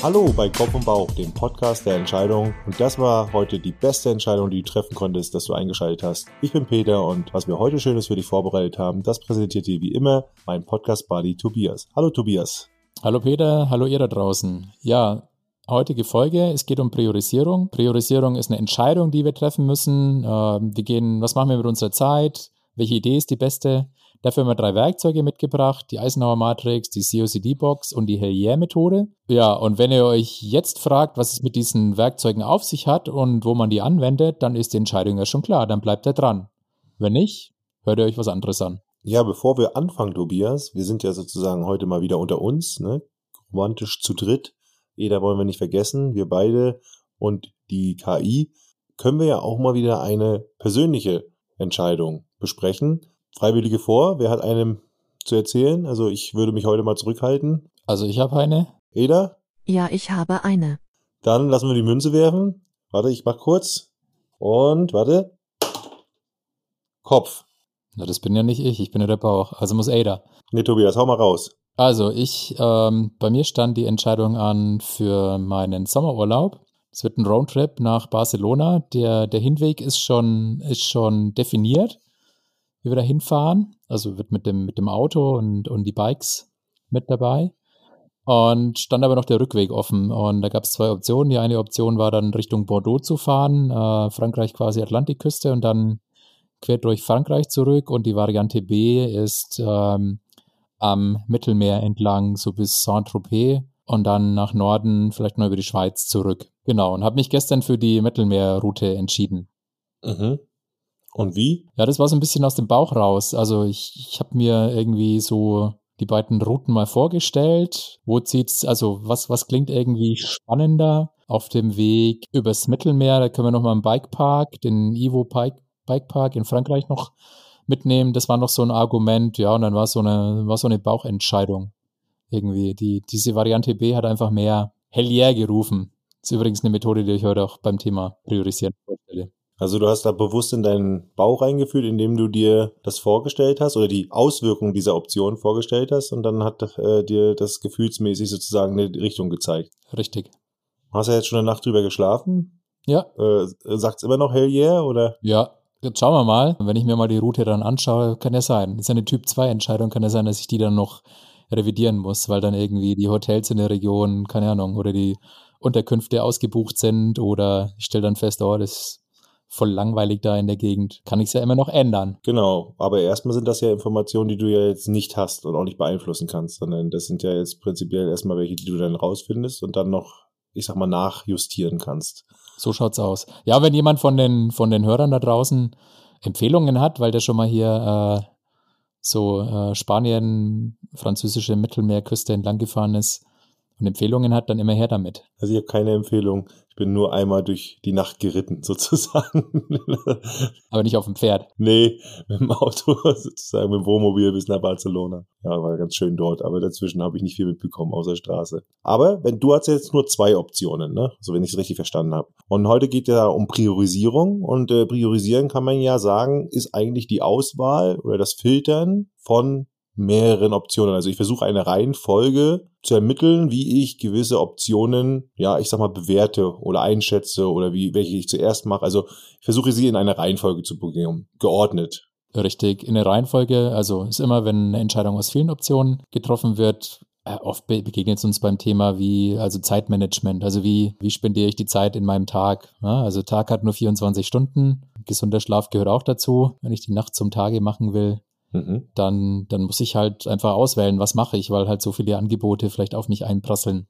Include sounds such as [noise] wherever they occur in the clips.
Hallo bei Kopf und Bauch, dem Podcast der Entscheidung. Und das war heute die beste Entscheidung, die du treffen konntest, dass du eingeschaltet hast. Ich bin Peter und was wir heute Schönes für dich vorbereitet haben, das präsentiert dir wie immer mein Podcast-Buddy Tobias. Hallo Tobias. Hallo Peter, hallo ihr da draußen. Ja, heutige Folge, es geht um Priorisierung. Priorisierung ist eine Entscheidung, die wir treffen müssen. Ähm, wir gehen, was machen wir mit unserer Zeit? Welche Idee ist die beste? Dafür haben wir drei Werkzeuge mitgebracht, die Eisenhower Matrix, die COCD-Box und die Helier-Methode. Ja, und wenn ihr euch jetzt fragt, was es mit diesen Werkzeugen auf sich hat und wo man die anwendet, dann ist die Entscheidung ja schon klar, dann bleibt ihr dran. Wenn nicht, hört ihr euch was anderes an. Ja, bevor wir anfangen, Tobias, wir sind ja sozusagen heute mal wieder unter uns, ne? romantisch zu dritt. Jeder wollen wir nicht vergessen, wir beide und die KI, können wir ja auch mal wieder eine persönliche Entscheidung besprechen. Freiwillige vor, wer hat einem zu erzählen? Also ich würde mich heute mal zurückhalten. Also ich habe eine. Eda? Ja, ich habe eine. Dann lassen wir die Münze werfen. Warte, ich mach kurz. Und warte. Kopf. Na, das bin ja nicht ich, ich bin ja der Bauch. Also muss Ada. Nee, Tobias, hau mal raus. Also ich, ähm, bei mir stand die Entscheidung an für meinen Sommerurlaub. Es wird ein Roadtrip nach Barcelona. Der, der Hinweg ist schon, ist schon definiert, wie wir da hinfahren. Also wird mit dem, mit dem Auto und, und die Bikes mit dabei. Und stand aber noch der Rückweg offen. Und da gab es zwei Optionen. Die eine Option war dann Richtung Bordeaux zu fahren, äh, Frankreich quasi Atlantikküste und dann quer durch Frankreich zurück. Und die Variante B ist ähm, am Mittelmeer entlang, so bis Saint-Tropez und dann nach Norden, vielleicht noch über die Schweiz zurück. Genau, und habe mich gestern für die Mittelmeerroute entschieden. Mhm. Und wie? Ja, das war so ein bisschen aus dem Bauch raus. Also ich, ich habe mir irgendwie so die beiden Routen mal vorgestellt. Wo zieht's, also was, was klingt irgendwie spannender? Auf dem Weg übers Mittelmeer, da können wir nochmal einen Bikepark, den Ivo Bike, Bikepark in Frankreich noch mitnehmen. Das war noch so ein Argument, ja, und dann war so eine, war so eine Bauchentscheidung. Irgendwie. Die, diese Variante B hat einfach mehr Hellier gerufen. Das ist übrigens eine Methode, die ich heute auch beim Thema Priorisieren vorstelle. Also du hast da bewusst in deinen Bauch reingeführt, indem du dir das vorgestellt hast oder die Auswirkungen dieser Option vorgestellt hast und dann hat äh, dir das gefühlsmäßig sozusagen eine Richtung gezeigt. Richtig. Hast du jetzt schon eine Nacht drüber geschlafen? Ja. Äh, sagt's immer noch Hell yeah oder? Ja, Jetzt schauen wir mal. Wenn ich mir mal die Route dann anschaue, kann ja sein. Ist ja eine Typ 2 Entscheidung, kann ja sein, dass ich die dann noch revidieren muss, weil dann irgendwie die Hotels in der Region, keine Ahnung, oder die Unterkünfte ausgebucht sind oder ich stelle dann fest, oh, das ist voll langweilig da in der Gegend. Kann ich es ja immer noch ändern. Genau, aber erstmal sind das ja Informationen, die du ja jetzt nicht hast und auch nicht beeinflussen kannst, sondern das sind ja jetzt prinzipiell erstmal welche, die du dann rausfindest und dann noch, ich sag mal, nachjustieren kannst. So schaut's aus. Ja, wenn jemand von den, von den Hörern da draußen Empfehlungen hat, weil der schon mal hier äh, so äh, Spanien, französische Mittelmeerküste entlang gefahren ist und Empfehlungen hat, dann immer her damit. Also ich habe keine Empfehlung bin nur einmal durch die Nacht geritten, [laughs] sozusagen. Aber nicht auf dem Pferd. Nee, mit dem Auto, [laughs] sozusagen mit dem Wohnmobil bis nach Barcelona. Ja, war ganz schön dort, aber dazwischen habe ich nicht viel mitbekommen außer Straße. Aber wenn du hast jetzt nur zwei Optionen, ne? So wenn ich es richtig verstanden habe. Und heute geht ja um Priorisierung und äh, priorisieren kann man ja sagen, ist eigentlich die Auswahl oder das Filtern von mehreren Optionen. Also ich versuche eine Reihenfolge zu ermitteln, wie ich gewisse Optionen, ja, ich sag mal, bewerte oder einschätze oder wie, welche ich zuerst mache. Also ich versuche sie in eine Reihenfolge zu bringen, geordnet. Richtig, in der Reihenfolge, also ist immer, wenn eine Entscheidung aus vielen Optionen getroffen wird, äh, oft begegnet es uns beim Thema wie, also Zeitmanagement, also wie, wie spendiere ich die Zeit in meinem Tag? Ja, also Tag hat nur 24 Stunden, gesunder Schlaf gehört auch dazu, wenn ich die Nacht zum Tage machen will. Mhm. Dann, dann muss ich halt einfach auswählen, was mache ich, weil halt so viele Angebote vielleicht auf mich einprasseln.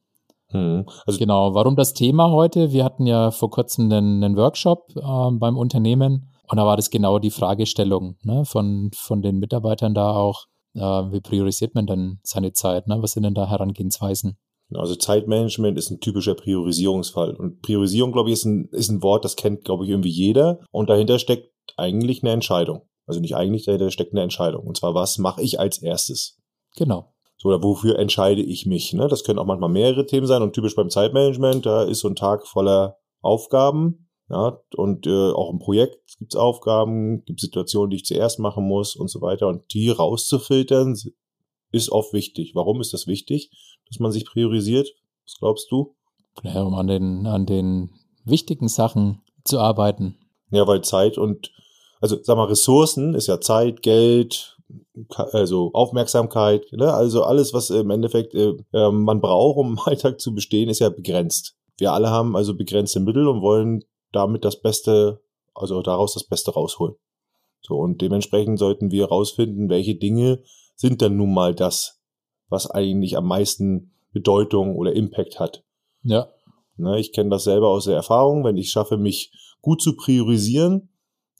Mhm. Also genau, warum das Thema heute? Wir hatten ja vor kurzem einen, einen Workshop äh, beim Unternehmen und da war das genau die Fragestellung ne, von, von den Mitarbeitern da auch. Äh, wie priorisiert man dann seine Zeit? Ne? Was sind denn da Herangehensweisen? Also Zeitmanagement ist ein typischer Priorisierungsfall. Und Priorisierung, glaube ich, ist ein, ist ein Wort, das kennt, glaube ich, irgendwie jeder. Und dahinter steckt eigentlich eine Entscheidung. Also nicht eigentlich, dahinter steckt eine Entscheidung. Und zwar, was mache ich als erstes? Genau. So, oder wofür entscheide ich mich? Ne? Das können auch manchmal mehrere Themen sein und typisch beim Zeitmanagement, da ist so ein Tag voller Aufgaben. Ja, und äh, auch im Projekt gibt's Aufgaben, gibt Situationen, die ich zuerst machen muss und so weiter. Und die rauszufiltern ist oft wichtig. Warum ist das wichtig, dass man sich priorisiert? Was glaubst du? Ja, um an den, an den wichtigen Sachen zu arbeiten. Ja, weil Zeit und, also sag mal, Ressourcen ist ja Zeit, Geld, also Aufmerksamkeit, ne? also alles, was im Endeffekt äh, ähm, man braucht, um im Alltag zu bestehen, ist ja begrenzt. Wir alle haben also begrenzte Mittel und wollen damit das Beste, also daraus das Beste rausholen. So, und dementsprechend sollten wir herausfinden, welche Dinge sind dann nun mal das, was eigentlich am meisten Bedeutung oder Impact hat. Ja. Ne, ich kenne das selber aus der Erfahrung, wenn ich schaffe, mich gut zu priorisieren,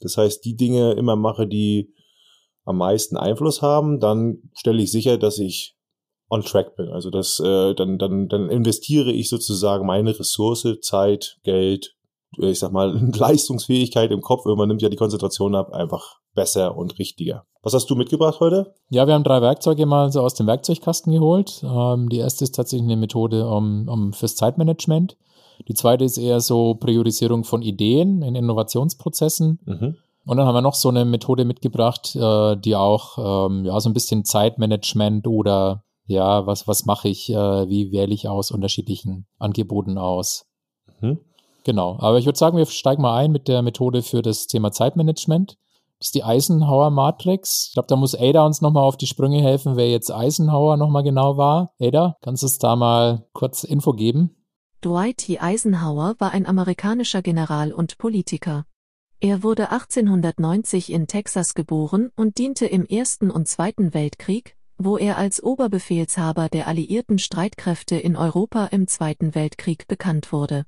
das heißt, die Dinge immer mache, die am meisten Einfluss haben, dann stelle ich sicher, dass ich on track bin. Also das, äh, dann, dann, dann investiere ich sozusagen meine Ressource, Zeit, Geld, ich sag mal, [laughs] Leistungsfähigkeit im Kopf, irgendwann nimmt ja die Konzentration ab, einfach besser und richtiger. Was hast du mitgebracht heute? Ja, wir haben drei Werkzeuge mal so aus dem Werkzeugkasten geholt. Ähm, die erste ist tatsächlich eine Methode um, um fürs Zeitmanagement. Die zweite ist eher so Priorisierung von Ideen in Innovationsprozessen. Mhm. Und dann haben wir noch so eine Methode mitgebracht, äh, die auch ähm, ja so ein bisschen Zeitmanagement oder ja, was, was mache ich, äh, wie wähle ich aus unterschiedlichen Angeboten aus. Mhm. Genau. Aber ich würde sagen, wir steigen mal ein mit der Methode für das Thema Zeitmanagement. Das ist die Eisenhower Matrix. Ich glaube, da muss Ada uns nochmal auf die Sprünge helfen, wer jetzt Eisenhower nochmal genau war. Ada, kannst du uns da mal kurz Info geben? Dwight T. Eisenhower war ein amerikanischer General und Politiker. Er wurde 1890 in Texas geboren und diente im Ersten und Zweiten Weltkrieg, wo er als Oberbefehlshaber der alliierten Streitkräfte in Europa im Zweiten Weltkrieg bekannt wurde.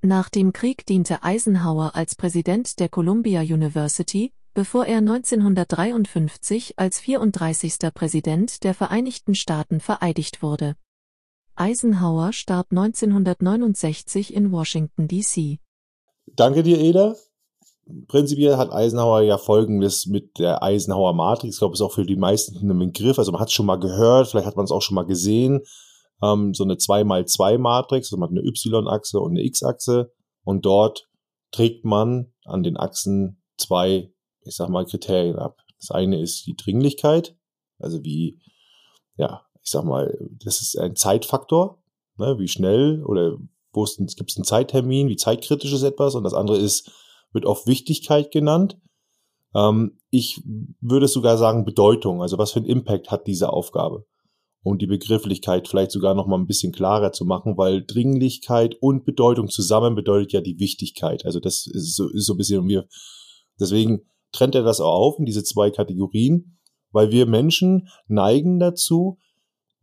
Nach dem Krieg diente Eisenhower als Präsident der Columbia University, bevor er 1953 als 34. Präsident der Vereinigten Staaten vereidigt wurde. Eisenhower starb 1969 in Washington, D.C. Danke dir, Eda. Prinzipiell hat Eisenhower ja folgendes mit der Eisenhower Matrix. Ich glaube, es ist auch für die meisten ein Begriff. Also man hat es schon mal gehört, vielleicht hat man es auch schon mal gesehen. Ähm, so eine 2x2 Matrix. Also man hat eine Y-Achse und eine X-Achse. Und dort trägt man an den Achsen zwei, ich sag mal, Kriterien ab. Das eine ist die Dringlichkeit. Also wie, ja, ich sag mal, das ist ein Zeitfaktor. Ne, wie schnell oder wo gibt es einen Zeittermin, wie zeitkritisch ist etwas. Und das andere ist, wird oft Wichtigkeit genannt. Ähm, ich würde sogar sagen Bedeutung, also was für einen Impact hat diese Aufgabe. Um die Begrifflichkeit vielleicht sogar noch mal ein bisschen klarer zu machen, weil Dringlichkeit und Bedeutung zusammen bedeutet ja die Wichtigkeit. Also das ist so, ist so ein bisschen wir. Deswegen trennt er das auch auf in diese zwei Kategorien, weil wir Menschen neigen dazu,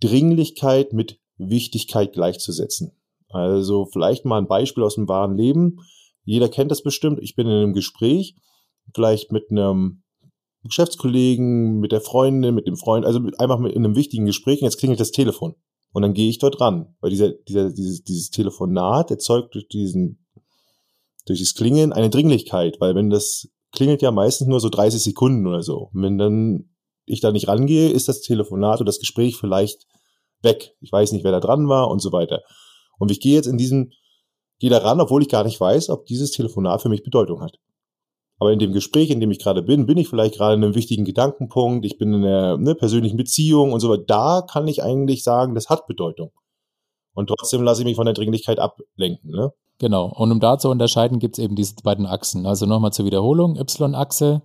Dringlichkeit mit Wichtigkeit gleichzusetzen. Also vielleicht mal ein Beispiel aus dem wahren Leben. Jeder kennt das bestimmt. Ich bin in einem Gespräch, vielleicht mit einem Geschäftskollegen, mit der Freundin, mit dem Freund, also einfach mit in einem wichtigen Gespräch und jetzt klingelt das Telefon. Und dann gehe ich dort ran, weil dieser, dieser, dieses, dieses Telefonat erzeugt durch diesen, durch das Klingeln eine Dringlichkeit, weil wenn das klingelt ja meistens nur so 30 Sekunden oder so. Und wenn dann ich da nicht rangehe, ist das Telefonat oder das Gespräch vielleicht weg. Ich weiß nicht, wer da dran war und so weiter. Und ich gehe jetzt in diesem gehe daran, obwohl ich gar nicht weiß, ob dieses Telefonat für mich Bedeutung hat. Aber in dem Gespräch, in dem ich gerade bin, bin ich vielleicht gerade in einem wichtigen Gedankenpunkt, ich bin in einer ne, persönlichen Beziehung und so weiter. Da kann ich eigentlich sagen, das hat Bedeutung. Und trotzdem lasse ich mich von der Dringlichkeit ablenken. Ne? Genau. Und um da zu unterscheiden, gibt es eben diese beiden Achsen. Also nochmal zur Wiederholung. Y-Achse,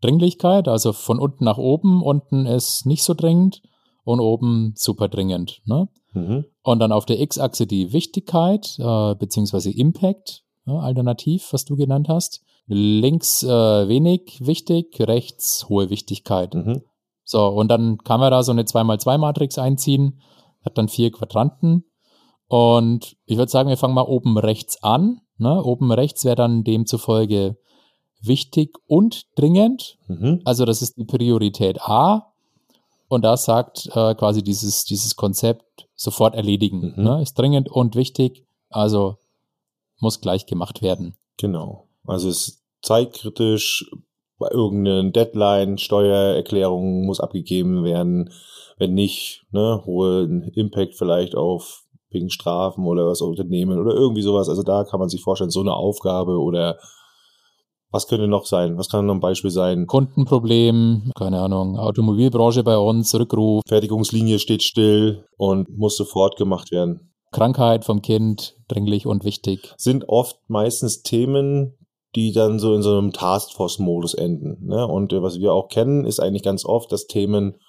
Dringlichkeit, also von unten nach oben. Unten ist nicht so dringend und oben super dringend. Ne? Mhm. Und dann auf der X-Achse die Wichtigkeit äh, beziehungsweise Impact, ja, alternativ, was du genannt hast. Links äh, wenig wichtig, rechts hohe Wichtigkeit. Mhm. So, und dann kann man da so eine 2x2-Matrix einziehen, hat dann vier Quadranten. Und ich würde sagen, wir fangen mal oben rechts an. Ne? Oben rechts wäre dann demzufolge wichtig und dringend. Mhm. Also das ist die Priorität A. Und da sagt äh, quasi dieses, dieses Konzept sofort erledigen. Mhm. Ne? Ist dringend und wichtig, also muss gleich gemacht werden. Genau. Also ist zeitkritisch, bei irgendeiner Deadline, Steuererklärung muss abgegeben werden. Wenn nicht, ne, hohen Impact vielleicht auf wegen Strafen oder was Unternehmen oder irgendwie sowas. Also da kann man sich vorstellen, so eine Aufgabe oder was könnte noch sein? Was kann noch ein Beispiel sein? Kundenproblem, keine Ahnung, Automobilbranche bei uns, Rückruf. Fertigungslinie steht still und muss sofort gemacht werden. Krankheit vom Kind, dringlich und wichtig. Sind oft meistens Themen, die dann so in so einem Taskforce-Modus enden. Ne? Und äh, was wir auch kennen, ist eigentlich ganz oft, dass Themen,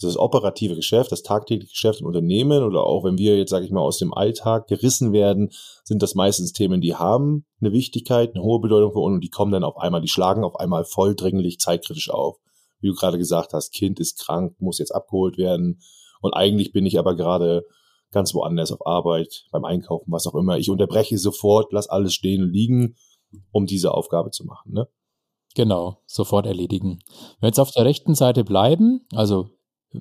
das operative Geschäft, das tagtägliche Geschäft im Unternehmen oder auch wenn wir jetzt, sage ich mal, aus dem Alltag gerissen werden, sind das meistens Themen, die haben eine Wichtigkeit, eine hohe Bedeutung für uns und die kommen dann auf einmal, die schlagen auf einmal voll dringlich, zeitkritisch auf. Wie du gerade gesagt hast, Kind ist krank, muss jetzt abgeholt werden und eigentlich bin ich aber gerade ganz woanders auf Arbeit, beim Einkaufen, was auch immer. Ich unterbreche sofort, lass alles stehen und liegen um diese Aufgabe zu machen. Ne? Genau, sofort erledigen. Wenn wir jetzt auf der rechten Seite bleiben, also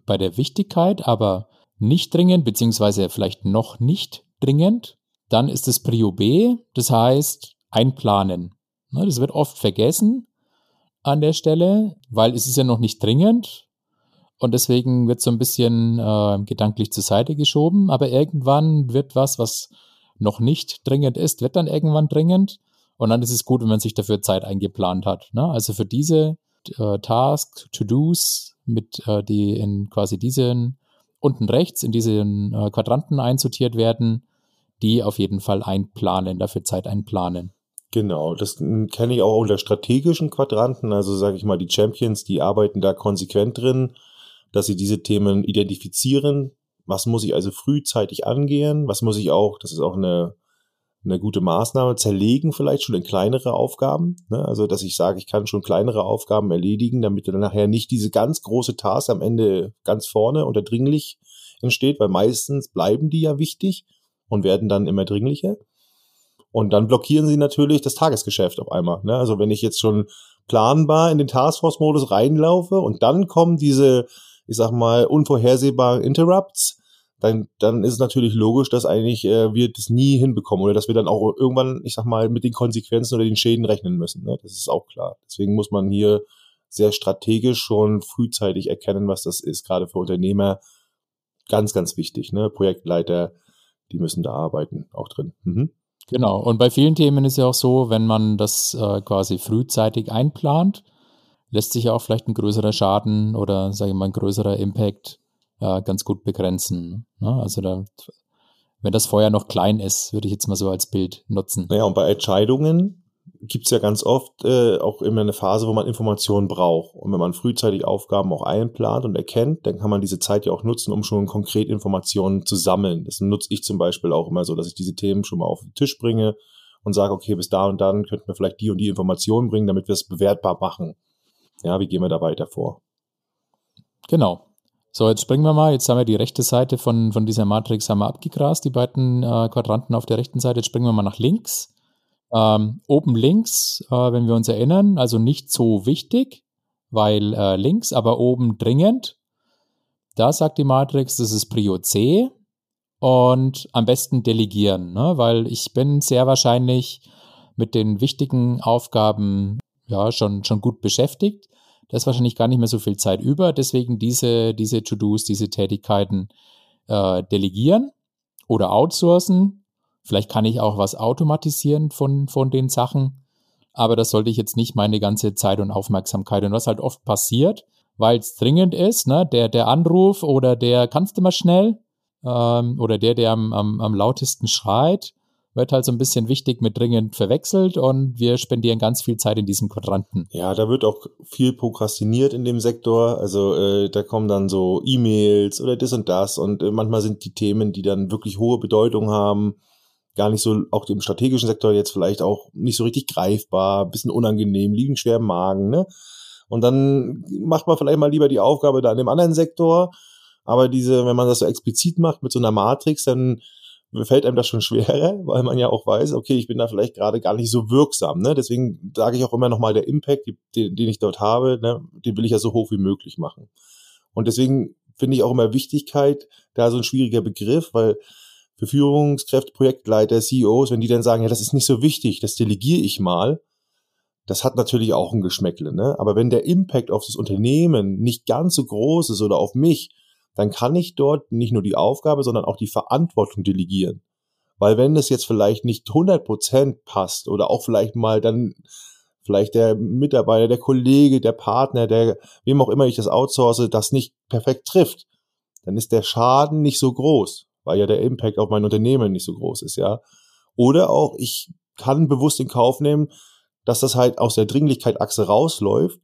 bei der Wichtigkeit, aber nicht dringend, beziehungsweise vielleicht noch nicht dringend, dann ist es Prio B, das heißt einplanen. Ne, das wird oft vergessen an der Stelle, weil es ist ja noch nicht dringend und deswegen wird so ein bisschen äh, gedanklich zur Seite geschoben, aber irgendwann wird was, was noch nicht dringend ist, wird dann irgendwann dringend und dann ist es gut, wenn man sich dafür Zeit eingeplant hat. Ne? Also für diese äh, Tasks, To-Dos, mit äh, die in quasi diesen unten rechts in diesen äh, Quadranten einsortiert werden, die auf jeden Fall einplanen, dafür Zeit einplanen. Genau, das kenne ich auch unter strategischen Quadranten. Also sage ich mal, die Champions, die arbeiten da konsequent drin, dass sie diese Themen identifizieren. Was muss ich also frühzeitig angehen? Was muss ich auch, das ist auch eine eine gute Maßnahme, zerlegen vielleicht schon in kleinere Aufgaben. Ne? Also, dass ich sage, ich kann schon kleinere Aufgaben erledigen, damit dann nachher nicht diese ganz große Task am Ende ganz vorne und dringlich entsteht, weil meistens bleiben die ja wichtig und werden dann immer dringlicher. Und dann blockieren sie natürlich das Tagesgeschäft auf einmal. Ne? Also wenn ich jetzt schon planbar in den Taskforce-Modus reinlaufe und dann kommen diese, ich sag mal, unvorhersehbaren Interrupts, dann, dann ist es natürlich logisch, dass eigentlich äh, wir das nie hinbekommen oder dass wir dann auch irgendwann, ich sag mal, mit den Konsequenzen oder den Schäden rechnen müssen. Ne? Das ist auch klar. Deswegen muss man hier sehr strategisch schon frühzeitig erkennen, was das ist, gerade für Unternehmer. Ganz, ganz wichtig. Ne? Projektleiter, die müssen da arbeiten, auch drin. Mhm. Genau. Und bei vielen Themen ist ja auch so, wenn man das äh, quasi frühzeitig einplant, lässt sich ja auch vielleicht ein größerer Schaden oder, sage ich mal, ein größerer Impact äh, ganz gut begrenzen. Ne? Also da, wenn das Feuer noch klein ist, würde ich jetzt mal so als Bild nutzen. Naja, und bei Entscheidungen gibt es ja ganz oft äh, auch immer eine Phase, wo man Informationen braucht. Und wenn man frühzeitig Aufgaben auch einplant und erkennt, dann kann man diese Zeit ja auch nutzen, um schon konkret Informationen zu sammeln. Das nutze ich zum Beispiel auch immer so, dass ich diese Themen schon mal auf den Tisch bringe und sage, okay, bis da und dann könnten wir vielleicht die und die Informationen bringen, damit wir es bewertbar machen. Ja, wie gehen wir da weiter vor? Genau. So, jetzt springen wir mal. Jetzt haben wir die rechte Seite von, von dieser Matrix haben wir abgegrast, die beiden äh, Quadranten auf der rechten Seite. Jetzt springen wir mal nach links. Ähm, oben links, äh, wenn wir uns erinnern, also nicht so wichtig, weil äh, links, aber oben dringend. Da sagt die Matrix, das ist Prio C und am besten delegieren, ne? weil ich bin sehr wahrscheinlich mit den wichtigen Aufgaben ja schon, schon gut beschäftigt. Da ist wahrscheinlich gar nicht mehr so viel Zeit über. Deswegen diese, diese To-Dos, diese Tätigkeiten äh, delegieren oder outsourcen. Vielleicht kann ich auch was automatisieren von, von den Sachen. Aber das sollte ich jetzt nicht meine ganze Zeit und Aufmerksamkeit. Und was halt oft passiert, weil es dringend ist, ne, der, der Anruf oder der kannst du mal schnell ähm, oder der, der am, am, am lautesten schreit, wird halt so ein bisschen wichtig mit dringend verwechselt und wir spendieren ganz viel Zeit in diesem Quadranten. Ja, da wird auch viel prokrastiniert in dem Sektor. Also äh, da kommen dann so E-Mails oder das und das und äh, manchmal sind die Themen, die dann wirklich hohe Bedeutung haben, gar nicht so, auch im strategischen Sektor jetzt vielleicht auch nicht so richtig greifbar, bisschen unangenehm, liegen schwer im Magen, ne? Und dann macht man vielleicht mal lieber die Aufgabe da in dem anderen Sektor. Aber diese, wenn man das so explizit macht mit so einer Matrix, dann fällt einem das schon schwerer, [laughs] weil man ja auch weiß, okay, ich bin da vielleicht gerade gar nicht so wirksam. Ne? Deswegen sage ich auch immer nochmal, der Impact, den, den ich dort habe, ne, den will ich ja so hoch wie möglich machen. Und deswegen finde ich auch immer Wichtigkeit, da so ein schwieriger Begriff, weil für Führungskräfte, Projektleiter, CEOs, wenn die dann sagen, ja, das ist nicht so wichtig, das delegiere ich mal, das hat natürlich auch ein Geschmäckle. Ne? Aber wenn der Impact auf das Unternehmen nicht ganz so groß ist oder auf mich, dann kann ich dort nicht nur die Aufgabe, sondern auch die Verantwortung delegieren. Weil wenn es jetzt vielleicht nicht 100% passt oder auch vielleicht mal dann vielleicht der Mitarbeiter, der Kollege, der Partner, der wem auch immer ich das outsource, das nicht perfekt trifft, dann ist der Schaden nicht so groß. weil ja der Impact auf mein Unternehmen nicht so groß ist, ja. Oder auch, ich kann bewusst in Kauf nehmen, dass das halt aus der Dringlichkeit-Achse rausläuft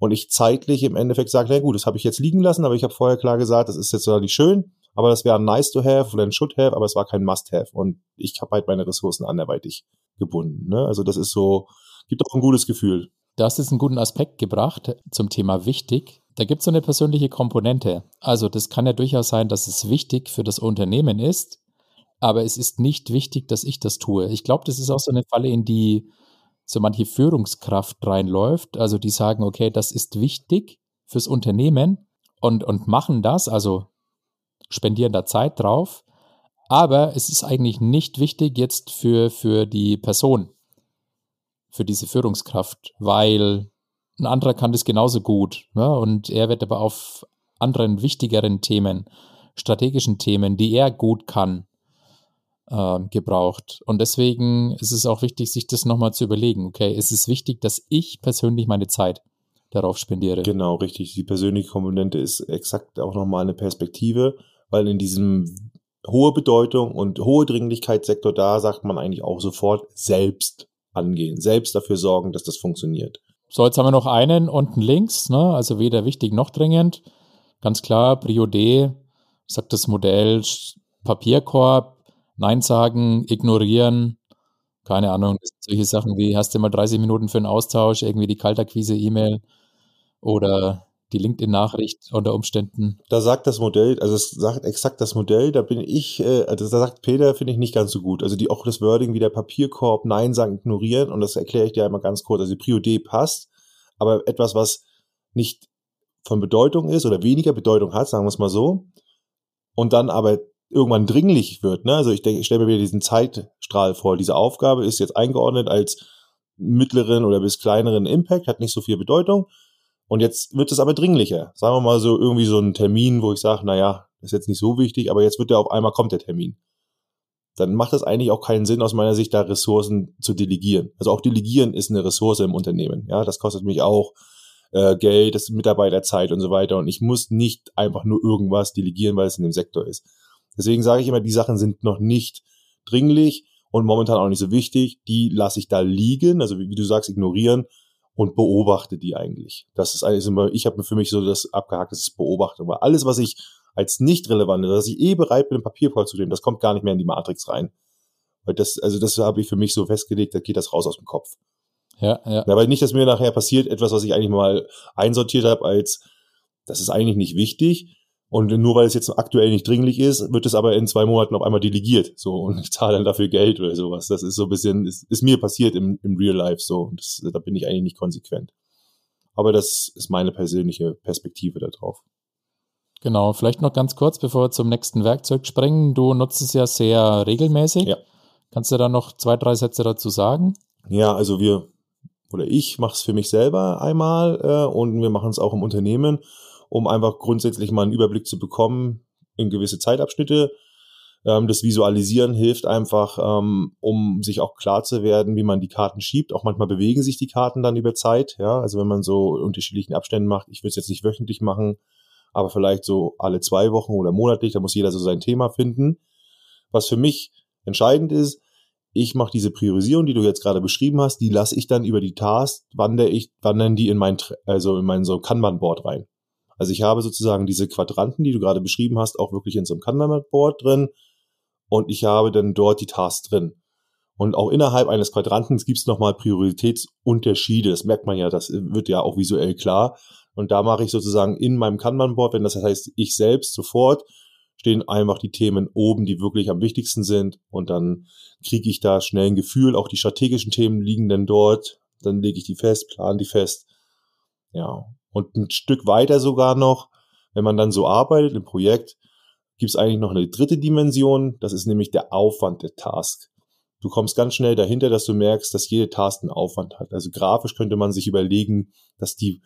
und ich zeitlich im Endeffekt sage, na gut, das habe ich jetzt liegen lassen, aber ich habe vorher klar gesagt, das ist jetzt zwar nicht schön, aber das wäre nice to have oder ein should have, aber es war kein must have und ich habe halt meine Ressourcen anderweitig gebunden. Ne? Also das ist so, gibt auch ein gutes Gefühl. Du hast jetzt einen guten Aspekt gebracht zum Thema wichtig. Da gibt es so eine persönliche Komponente. Also das kann ja durchaus sein, dass es wichtig für das Unternehmen ist, aber es ist nicht wichtig, dass ich das tue. Ich glaube, das ist auch so eine Falle, in die so manche Führungskraft reinläuft. Also die sagen, okay, das ist wichtig fürs Unternehmen und, und machen das, also spendieren da Zeit drauf. Aber es ist eigentlich nicht wichtig jetzt für, für die Person, für diese Führungskraft, weil ein anderer kann das genauso gut. Ne? Und er wird aber auf anderen wichtigeren Themen, strategischen Themen, die er gut kann, äh, gebraucht. Und deswegen ist es auch wichtig, sich das nochmal zu überlegen. Okay, es ist wichtig, dass ich persönlich meine Zeit darauf spendiere. Genau, richtig. Die persönliche Komponente ist exakt auch nochmal eine Perspektive, weil in diesem hohe Bedeutung und hohe Dringlichkeitssektor, da sagt man eigentlich auch sofort selbst angehen, selbst dafür sorgen, dass das funktioniert. So, jetzt haben wir noch einen unten links, ne? also weder wichtig noch dringend. Ganz klar, Prio D, sagt das Modell, Papierkorb, Nein sagen, ignorieren, keine Ahnung, solche Sachen wie, hast du mal 30 Minuten für einen Austausch, irgendwie die Kaltakquise-E-Mail oder die LinkedIn-Nachricht unter Umständen. Da sagt das Modell, also es sagt exakt das Modell, da bin ich, äh, also da sagt Peter, finde ich nicht ganz so gut. Also die auch das Wording wie der Papierkorb, Nein sagen, ignorieren und das erkläre ich dir einmal ganz kurz. Also die Prio D passt, aber etwas, was nicht von Bedeutung ist oder weniger Bedeutung hat, sagen wir es mal so, und dann aber irgendwann dringlich wird. Ne? Also ich denke, ich stelle mir wieder diesen Zeitstrahl vor. Diese Aufgabe ist jetzt eingeordnet als mittleren oder bis kleineren Impact, hat nicht so viel Bedeutung. Und jetzt wird es aber dringlicher. Sagen wir mal so irgendwie so ein Termin, wo ich sage, naja, ist jetzt nicht so wichtig, aber jetzt wird der auf einmal kommt der Termin. Dann macht es eigentlich auch keinen Sinn aus meiner Sicht, da Ressourcen zu delegieren. Also auch delegieren ist eine Ressource im Unternehmen. Ja, das kostet mich auch äh, Geld, das Mitarbeiterzeit und so weiter. Und ich muss nicht einfach nur irgendwas delegieren, weil es in dem Sektor ist. Deswegen sage ich immer, die Sachen sind noch nicht dringlich und momentan auch nicht so wichtig. Die lasse ich da liegen, also wie, wie du sagst, ignorieren und beobachte die eigentlich. Das ist eigentlich immer, ich habe für mich so das abgehakt, das ist Beobachtung. Weil alles, was ich als nicht relevant, dass ich eh bereit bin, ein Papier vollzunehmen, das kommt gar nicht mehr in die Matrix rein. Weil das, also das habe ich für mich so festgelegt, da geht das raus aus dem Kopf. Ja, ja. Aber nicht, dass mir nachher passiert, etwas, was ich eigentlich mal einsortiert habe, als das ist eigentlich nicht wichtig, und nur weil es jetzt aktuell nicht dringlich ist, wird es aber in zwei Monaten auf einmal delegiert. So, und ich zahle dann dafür Geld oder sowas. Das ist so ein bisschen, ist, ist mir passiert im, im Real Life so. Und das, da bin ich eigentlich nicht konsequent. Aber das ist meine persönliche Perspektive darauf. Genau, vielleicht noch ganz kurz, bevor wir zum nächsten Werkzeug springen. Du nutzt es ja sehr regelmäßig. Ja. Kannst du da noch zwei, drei Sätze dazu sagen? Ja, also wir oder ich mache es für mich selber einmal äh, und wir machen es auch im Unternehmen um einfach grundsätzlich mal einen Überblick zu bekommen in gewisse Zeitabschnitte. Ähm, das Visualisieren hilft einfach, ähm, um sich auch klar zu werden, wie man die Karten schiebt. Auch manchmal bewegen sich die Karten dann über Zeit. Ja, also wenn man so unterschiedlichen Abständen macht, ich würde es jetzt nicht wöchentlich machen, aber vielleicht so alle zwei Wochen oder monatlich, da muss jeder so sein Thema finden. Was für mich entscheidend ist, ich mache diese Priorisierung, die du jetzt gerade beschrieben hast, die lasse ich dann über die Tasks, wandere ich, wandern die in mein, also in mein so Kanban-Board rein. Also ich habe sozusagen diese Quadranten, die du gerade beschrieben hast, auch wirklich in so einem Kanban-Board drin und ich habe dann dort die Tasks drin. Und auch innerhalb eines Quadrantens gibt es nochmal Prioritätsunterschiede. Das merkt man ja, das wird ja auch visuell klar. Und da mache ich sozusagen in meinem Kanban-Board, wenn das heißt, ich selbst sofort, stehen einfach die Themen oben, die wirklich am wichtigsten sind. Und dann kriege ich da schnell ein Gefühl, auch die strategischen Themen liegen dann dort. Dann lege ich die fest, plan die fest. Ja, und ein Stück weiter sogar noch, wenn man dann so arbeitet im Projekt, gibt es eigentlich noch eine dritte Dimension, das ist nämlich der Aufwand der Task. Du kommst ganz schnell dahinter, dass du merkst, dass jede Task einen Aufwand hat. Also grafisch könnte man sich überlegen, dass die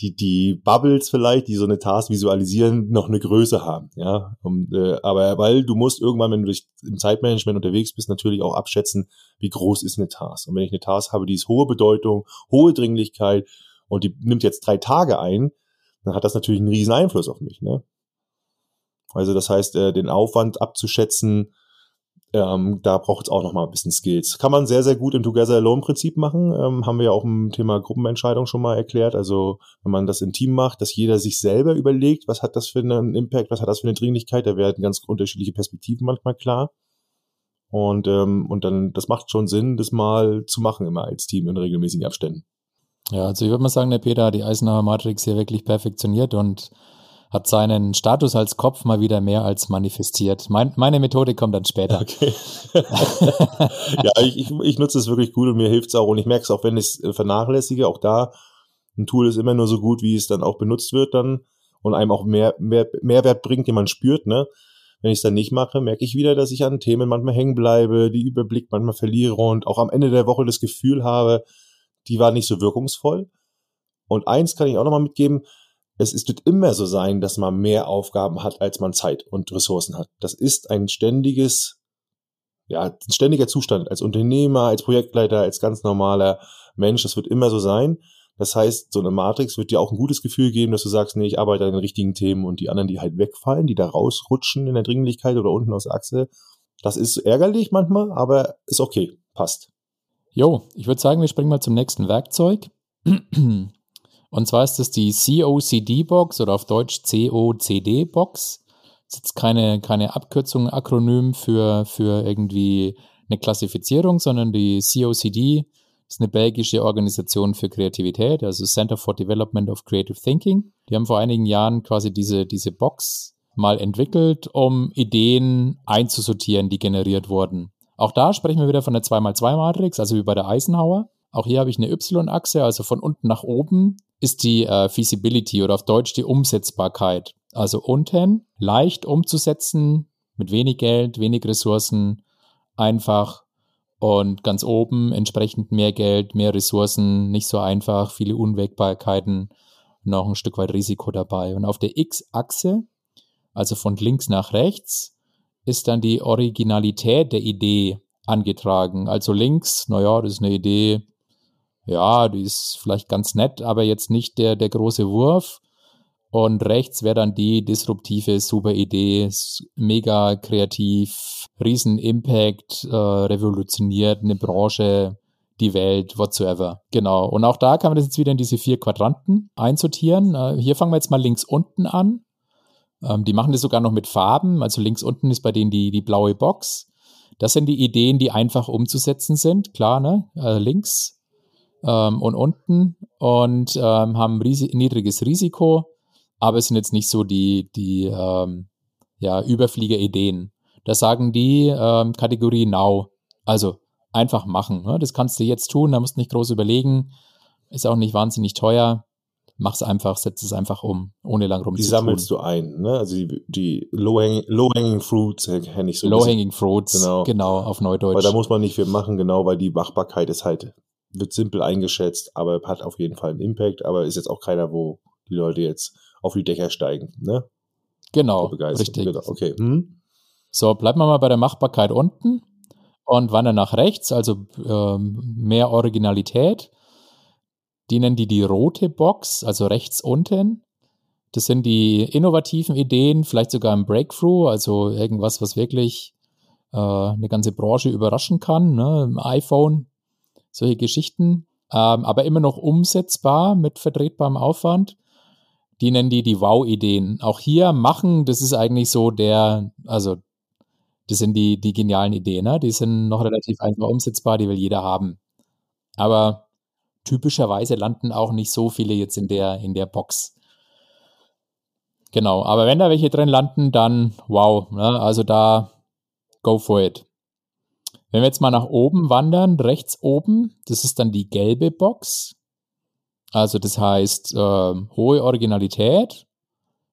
die, die Bubbles vielleicht, die so eine Task visualisieren, noch eine Größe haben, ja. Und, äh, aber weil du musst irgendwann, wenn du dich im Zeitmanagement unterwegs bist, natürlich auch abschätzen, wie groß ist eine Task. Und wenn ich eine Task habe, die ist hohe Bedeutung, hohe Dringlichkeit, und die nimmt jetzt drei Tage ein, dann hat das natürlich einen riesen Einfluss auf mich. Ne? Also das heißt, äh, den Aufwand abzuschätzen, ähm, da braucht es auch noch mal ein bisschen Skills. Kann man sehr, sehr gut im Together Alone Prinzip machen. Ähm, haben wir ja auch im Thema Gruppenentscheidung schon mal erklärt. Also wenn man das im Team macht, dass jeder sich selber überlegt, was hat das für einen Impact, was hat das für eine Dringlichkeit, da werden ganz unterschiedliche Perspektiven manchmal klar. Und, ähm, und dann, das macht schon Sinn, das mal zu machen immer als Team in regelmäßigen Abständen. Ja, also ich würde mal sagen, der Peter hat die Eisenhower Matrix hier wirklich perfektioniert und hat seinen Status als Kopf mal wieder mehr als manifestiert. Mein, meine Methode kommt dann später. Okay. [laughs] ja, ich, ich, ich nutze es wirklich gut und mir hilft es auch. Und ich merke es auch, wenn ich es vernachlässige, auch da, ein Tool ist immer nur so gut, wie es dann auch benutzt wird dann und einem auch mehr, mehr Mehrwert bringt, den man spürt, ne? Wenn ich es dann nicht mache, merke ich wieder, dass ich an Themen manchmal hängen bleibe, die Überblick manchmal verliere und auch am Ende der Woche das Gefühl habe, die war nicht so wirkungsvoll. Und eins kann ich auch nochmal mitgeben, es ist, wird immer so sein, dass man mehr Aufgaben hat, als man Zeit und Ressourcen hat. Das ist ein ständiges, ja, ein ständiger Zustand als Unternehmer, als Projektleiter, als ganz normaler Mensch. Das wird immer so sein. Das heißt, so eine Matrix wird dir auch ein gutes Gefühl geben, dass du sagst, nee, ich arbeite an den richtigen Themen und die anderen, die halt wegfallen, die da rausrutschen in der Dringlichkeit oder unten aus der Achse. Das ist ärgerlich manchmal, aber ist okay, passt. Jo, ich würde sagen, wir springen mal zum nächsten Werkzeug. [clears throat] Und zwar ist das die COCD-Box oder auf Deutsch COCD-Box. Das ist jetzt keine, keine Abkürzung, Akronym für, für irgendwie eine Klassifizierung, sondern die COCD ist eine belgische Organisation für Kreativität, also Center for Development of Creative Thinking. Die haben vor einigen Jahren quasi diese, diese Box mal entwickelt, um Ideen einzusortieren, die generiert wurden. Auch da sprechen wir wieder von der 2x2-Matrix, also wie bei der Eisenhower. Auch hier habe ich eine Y-Achse, also von unten nach oben ist die äh, Feasibility oder auf Deutsch die Umsetzbarkeit. Also unten leicht umzusetzen, mit wenig Geld, wenig Ressourcen, einfach und ganz oben entsprechend mehr Geld, mehr Ressourcen, nicht so einfach, viele Unwägbarkeiten, noch ein Stück weit Risiko dabei. Und auf der X-Achse, also von links nach rechts, ist dann die Originalität der Idee angetragen. Also links, naja, das ist eine Idee, ja, die ist vielleicht ganz nett, aber jetzt nicht der, der große Wurf. Und rechts wäre dann die disruptive, super Idee, mega kreativ, riesen Impact, äh, revolutioniert eine Branche, die Welt, whatsoever. Genau. Und auch da kann man das jetzt wieder in diese vier Quadranten einsortieren. Äh, hier fangen wir jetzt mal links unten an. Ähm, die machen das sogar noch mit Farben. Also links unten ist bei denen die, die blaue Box. Das sind die Ideen, die einfach umzusetzen sind. Klar, ne? Äh, links ähm, und unten und ähm, haben riesig, niedriges Risiko, aber es sind jetzt nicht so die, die ähm, ja, Überflieger-Ideen. Da sagen die ähm, Kategorie Now. Also einfach machen. Ne? Das kannst du jetzt tun, da musst du nicht groß überlegen. Ist auch nicht wahnsinnig teuer. Mach's einfach, setz es einfach um, ohne lang rum Die sammelst du ein, ne? Also die, die Low-Hanging Low -hanging Fruits kenne ich so. Low-Hanging Fruits, genau. genau, auf Neudeutsch. Weil da muss man nicht viel machen, genau, weil die Machbarkeit ist halt wird simpel eingeschätzt, aber hat auf jeden Fall einen Impact, aber ist jetzt auch keiner, wo die Leute jetzt auf die Dächer steigen, ne? Genau, richtig. Genau, okay. Hm? So, bleiben wir mal bei der Machbarkeit unten und wandern nach rechts, also ähm, mehr Originalität. Die nennen die die rote Box, also rechts unten. Das sind die innovativen Ideen, vielleicht sogar ein Breakthrough, also irgendwas, was wirklich äh, eine ganze Branche überraschen kann. Ne? iPhone solche Geschichten, ähm, aber immer noch umsetzbar mit vertretbarem Aufwand. Die nennen die die Wow-Ideen. Auch hier machen, das ist eigentlich so der, also das sind die, die genialen Ideen, ne? die sind noch relativ einfach umsetzbar, die will jeder haben. Aber typischerweise landen auch nicht so viele jetzt in der, in der Box. Genau, aber wenn da welche drin landen, dann wow, ne? also da go for it. Wenn wir jetzt mal nach oben wandern, rechts oben, das ist dann die gelbe Box. Also das heißt äh, hohe Originalität,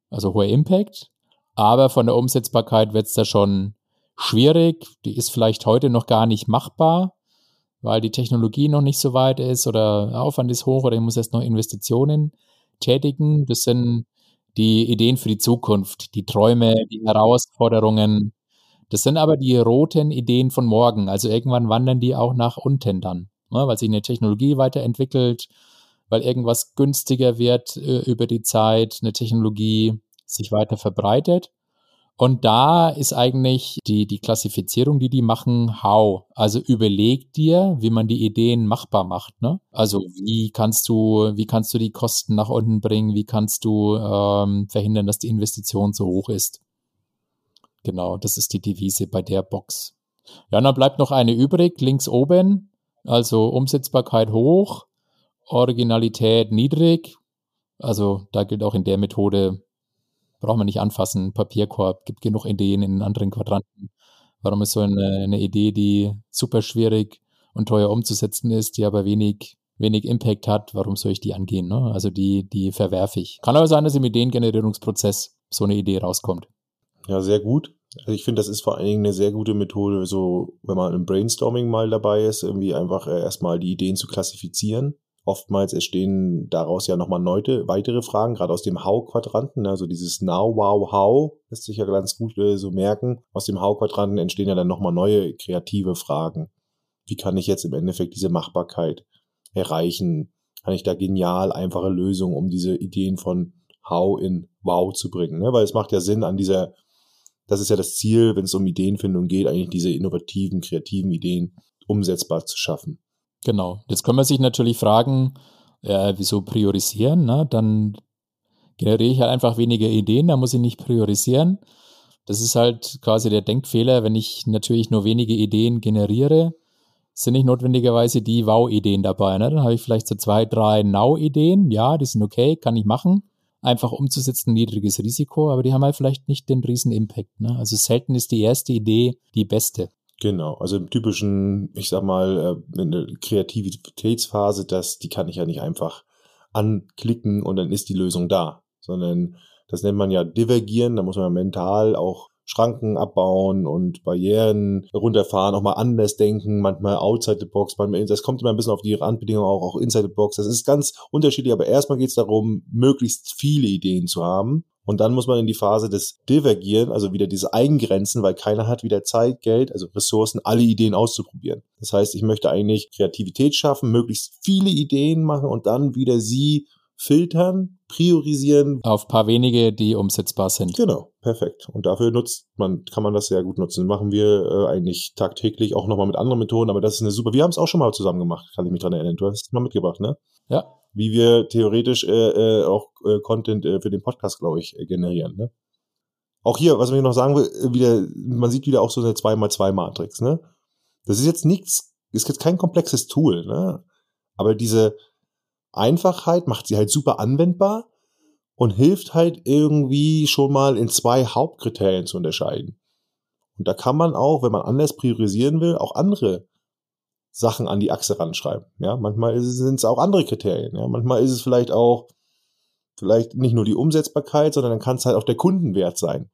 also hoher Impact, aber von der Umsetzbarkeit wird es da schon schwierig. Die ist vielleicht heute noch gar nicht machbar, weil die Technologie noch nicht so weit ist oder Aufwand ist hoch oder ich muss erst noch Investitionen tätigen. Das sind die Ideen für die Zukunft, die Träume, die Herausforderungen, das sind aber die roten Ideen von morgen. Also irgendwann wandern die auch nach unten dann, ne? weil sich eine Technologie weiterentwickelt, weil irgendwas günstiger wird äh, über die Zeit, eine Technologie sich weiter verbreitet. Und da ist eigentlich die, die Klassifizierung, die die machen, how. Also überleg dir, wie man die Ideen machbar macht. Ne? Also wie kannst du, wie kannst du die Kosten nach unten bringen? Wie kannst du ähm, verhindern, dass die Investition so hoch ist? Genau, das ist die Devise bei der Box. Ja, und dann bleibt noch eine übrig, links oben. Also Umsetzbarkeit hoch, Originalität niedrig. Also da gilt auch in der Methode braucht man nicht anfassen. Papierkorb, gibt genug Ideen in anderen Quadranten. Warum ist so eine, eine Idee, die super schwierig und teuer umzusetzen ist, die aber wenig, wenig Impact hat, warum soll ich die angehen? Ne? Also die, die verwerfe ich. Kann aber sein, dass im Ideengenerierungsprozess so eine Idee rauskommt. Ja, sehr gut. Also ich finde, das ist vor allen Dingen eine sehr gute Methode, so wenn man im Brainstorming mal dabei ist, irgendwie einfach äh, erstmal die Ideen zu klassifizieren Oftmals entstehen daraus ja nochmal neute, weitere Fragen, gerade aus dem How-Quadranten, ne, also dieses Now, Wow, How, lässt sich ja ganz gut äh, so merken. Aus dem How-Quadranten entstehen ja dann nochmal neue kreative Fragen. Wie kann ich jetzt im Endeffekt diese Machbarkeit erreichen? Kann ich da genial einfache Lösungen, um diese Ideen von How in Wow zu bringen? Ne? Weil es macht ja Sinn an dieser, das ist ja das Ziel, wenn es um Ideenfindung geht, eigentlich diese innovativen, kreativen Ideen umsetzbar zu schaffen. Genau. Jetzt kann man sich natürlich fragen, äh, wieso priorisieren? Ne? Dann generiere ich halt einfach weniger Ideen, da muss ich nicht priorisieren. Das ist halt quasi der Denkfehler, wenn ich natürlich nur wenige Ideen generiere, sind nicht notwendigerweise die Wow-Ideen dabei. Ne? Dann habe ich vielleicht so zwei, drei Now-Ideen, ja, die sind okay, kann ich machen. Einfach umzusetzen, niedriges Risiko, aber die haben halt vielleicht nicht den riesen Impact. Ne? Also selten ist die erste Idee die beste. Genau, also im typischen, ich sag mal, äh, eine Kreativitätsphase, das, die kann ich ja nicht einfach anklicken und dann ist die Lösung da, sondern das nennt man ja divergieren, da muss man mental auch Schranken abbauen und Barrieren runterfahren, auch mal anders denken, manchmal outside the box, manchmal, das kommt immer ein bisschen auf die Randbedingungen auch, auch inside the box. Das ist ganz unterschiedlich, aber erstmal geht es darum, möglichst viele Ideen zu haben und dann muss man in die Phase des Divergieren, also wieder diese Eigengrenzen, weil keiner hat wieder Zeit, Geld, also Ressourcen, alle Ideen auszuprobieren. Das heißt, ich möchte eigentlich Kreativität schaffen, möglichst viele Ideen machen und dann wieder sie filtern, priorisieren. Auf paar wenige, die umsetzbar sind. Genau, perfekt. Und dafür nutzt man, kann man das sehr gut nutzen. Machen wir äh, eigentlich tagtäglich auch nochmal mit anderen Methoden, aber das ist eine super. Wir haben es auch schon mal zusammen gemacht, kann ich mich dran erinnern. Du hast es mal mitgebracht, ne? Ja, wie wir theoretisch äh, äh, auch äh, Content äh, für den Podcast, glaube ich, äh, generieren. Ne? Auch hier, was ich noch sagen will, äh, wieder, man sieht wieder auch so eine 2x2-Matrix. Ne? Das ist jetzt nichts, ist jetzt kein komplexes Tool, ne? aber diese Einfachheit macht sie halt super anwendbar und hilft halt irgendwie schon mal in zwei Hauptkriterien zu unterscheiden. Und da kann man auch, wenn man anders priorisieren will, auch andere Sachen an die Achse ranschreiben. Ja, manchmal sind es auch andere Kriterien. Ja, manchmal ist es vielleicht auch vielleicht nicht nur die Umsetzbarkeit, sondern dann kann es halt auch der Kundenwert sein.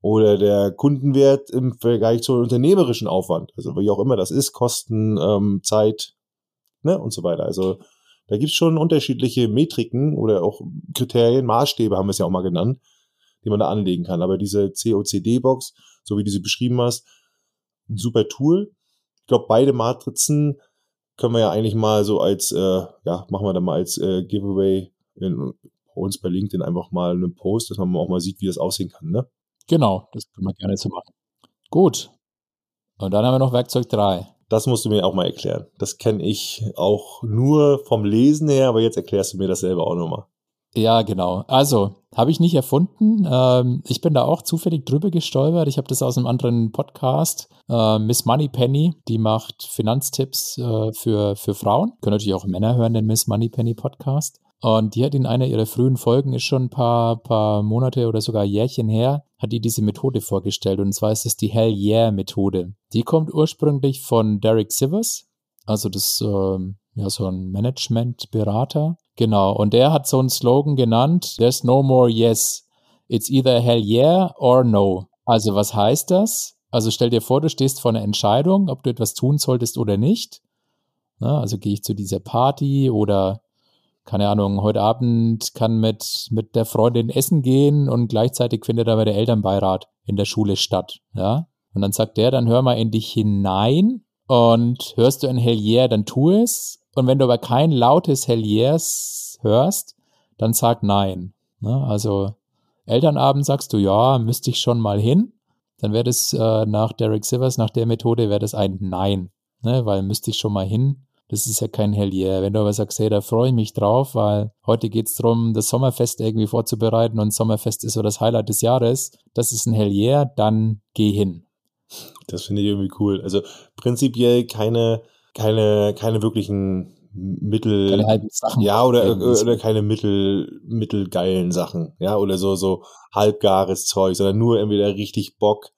Oder der Kundenwert im Vergleich zum unternehmerischen Aufwand. Also wie auch immer das ist, Kosten, ähm, Zeit, ne, und so weiter. Also da gibt es schon unterschiedliche Metriken oder auch Kriterien, Maßstäbe haben wir es ja auch mal genannt, die man da anlegen kann. Aber diese COCD-Box, so wie du sie beschrieben hast, ein super Tool ich glaube, beide Matrizen können wir ja eigentlich mal so als, äh, ja, machen wir dann mal als äh, Giveaway in, bei uns bei LinkedIn einfach mal einen Post, dass man auch mal sieht, wie das aussehen kann, ne? Genau, das können wir gerne so machen. Gut. Und dann haben wir noch Werkzeug 3. Das musst du mir auch mal erklären. Das kenne ich auch nur vom Lesen her, aber jetzt erklärst du mir das selber auch nochmal. Ja, genau. Also, habe ich nicht erfunden. Ähm, ich bin da auch zufällig drüber gestolpert. Ich habe das aus einem anderen Podcast. Äh, Miss Moneypenny, die macht Finanztipps äh, für, für Frauen. Können natürlich auch Männer hören, den Miss Moneypenny Podcast. Und die hat in einer ihrer frühen Folgen, ist schon ein paar, paar Monate oder sogar Jährchen her, hat die diese Methode vorgestellt. Und zwar ist es die Hell Yeah Methode. Die kommt ursprünglich von Derek Sivers. Also das, ähm, ja, so ein Management-Berater Genau, und der hat so einen Slogan genannt, There's no more yes. It's either hell yeah or no. Also was heißt das? Also stell dir vor, du stehst vor einer Entscheidung, ob du etwas tun solltest oder nicht. Na, also gehe ich zu dieser Party oder keine Ahnung, heute Abend kann mit, mit der Freundin essen gehen und gleichzeitig findet aber der Elternbeirat in der Schule statt. Ja? Und dann sagt der, dann hör mal in dich hinein und hörst du ein Hell yeah, dann tu es und wenn du aber kein lautes Hell yes hörst, dann sag nein. Ne? Also Elternabend sagst du, ja, müsste ich schon mal hin, dann wäre das äh, nach Derek Sivers, nach der Methode, wäre das ein Nein, ne? weil müsste ich schon mal hin. Das ist ja kein Hell yeah. Wenn du aber sagst, hey, da freue ich mich drauf, weil heute geht's drum, das Sommerfest irgendwie vorzubereiten und Sommerfest ist so das Highlight des Jahres, das ist ein Hell yeah, dann geh hin. Das finde ich irgendwie cool. Also prinzipiell keine, keine, keine wirklichen Mittel. Keine halben Sachen. Ja, oder, oder keine Mittel, mittelgeilen Sachen. Ja, oder so, so halbgares Zeug, sondern nur entweder richtig Bock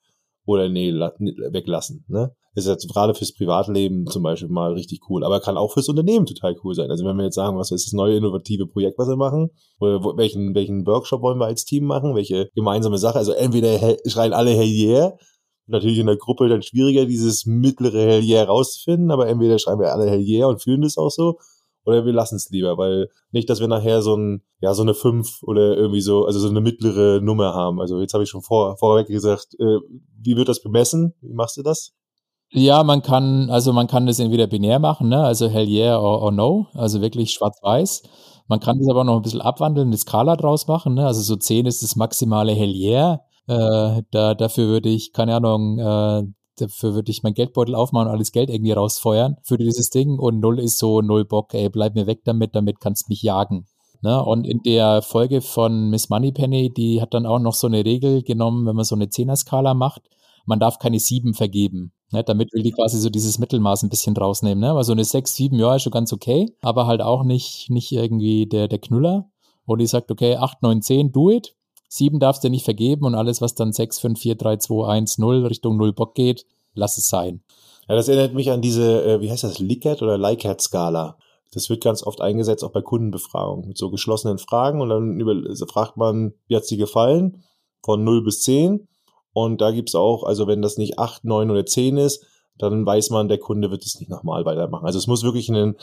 oder nee, weglassen. Ne? Ist jetzt gerade fürs Privatleben zum Beispiel mal richtig cool, aber kann auch fürs Unternehmen total cool sein. Also wenn wir jetzt sagen, was ist das neue innovative Projekt, was wir machen, oder welchen, welchen Workshop wollen wir als Team machen, welche gemeinsame Sache, also entweder schreien alle Hell yeah, natürlich in der Gruppe dann schwieriger, dieses mittlere Hell yeah rauszufinden, aber entweder schreiben wir alle Hell yeah und fühlen das auch so, oder wir lassen es lieber, weil nicht, dass wir nachher so ein, ja, so eine 5 oder irgendwie so, also so eine mittlere Nummer haben. Also jetzt habe ich schon vor, vorweg gesagt, äh, wie wird das bemessen? Wie machst du das? Ja, man kann, also man kann das entweder binär machen, ne? also hell yeah or, or no, also wirklich schwarz-weiß. Man kann das aber noch ein bisschen abwandeln, eine Skala draus machen, ne? also so 10 ist das maximale hell yeah. Äh, da, dafür würde ich, keine Ahnung, äh, dafür würde ich mein Geldbeutel aufmachen und alles Geld irgendwie rausfeuern für dieses Ding und null ist so null Bock, ey, bleib mir weg damit, damit kannst mich jagen. Ne? Und in der Folge von Miss Moneypenny, die hat dann auch noch so eine Regel genommen, wenn man so eine Zehner-Skala macht, man darf keine sieben vergeben. Ne, damit will die quasi so dieses Mittelmaß ein bisschen rausnehmen. Ne? Aber so eine 6, 7, ja, ist schon ganz okay, aber halt auch nicht, nicht irgendwie der, der Knüller. Und die sagt, okay, 8, 9, 10, do it. 7 darfst du nicht vergeben und alles, was dann 6, 5, 4, 3, 2, 1, 0 Richtung 0 Bock geht, lass es sein. Ja, das erinnert mich an diese, äh, wie heißt das, Likert oder Likert-Skala. Das wird ganz oft eingesetzt, auch bei Kundenbefragungen, mit so geschlossenen Fragen und dann über, fragt man, wie hat's dir gefallen? Von 0 bis 10 und da gibt's auch, also wenn das nicht acht, neun oder zehn ist, dann weiß man, der Kunde wird es nicht nochmal weitermachen. Also es muss wirklich ein,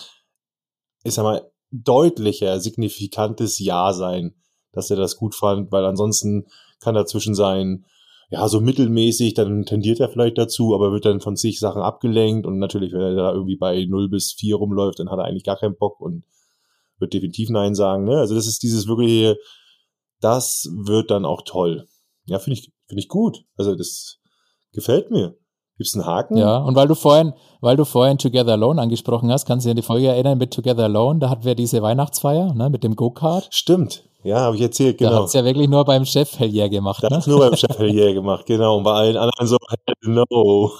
ich sag mal, deutlicher, signifikantes Ja sein, dass er das gut fand, weil ansonsten kann dazwischen sein, ja, so mittelmäßig, dann tendiert er vielleicht dazu, aber wird dann von sich Sachen abgelenkt und natürlich, wenn er da irgendwie bei 0 bis 4 rumläuft, dann hat er eigentlich gar keinen Bock und wird definitiv Nein sagen. Ne? Also das ist dieses wirkliche, das wird dann auch toll. Ja, finde ich, finde ich gut. Also das gefällt mir. Gibt's einen Haken? Ja, und weil du vorhin, weil du vorhin Together Alone angesprochen hast, kannst du dich an die Folge erinnern mit Together Alone, da hatten wir diese Weihnachtsfeier, ne, mit dem Go-Kart. Stimmt. Ja, habe ich erzählt, genau. Da hat's ja wirklich nur beim Chef Hellier gemacht. Da ne? hat's nur beim Chef Hellier gemacht, genau. Und bei allen anderen so, hell no.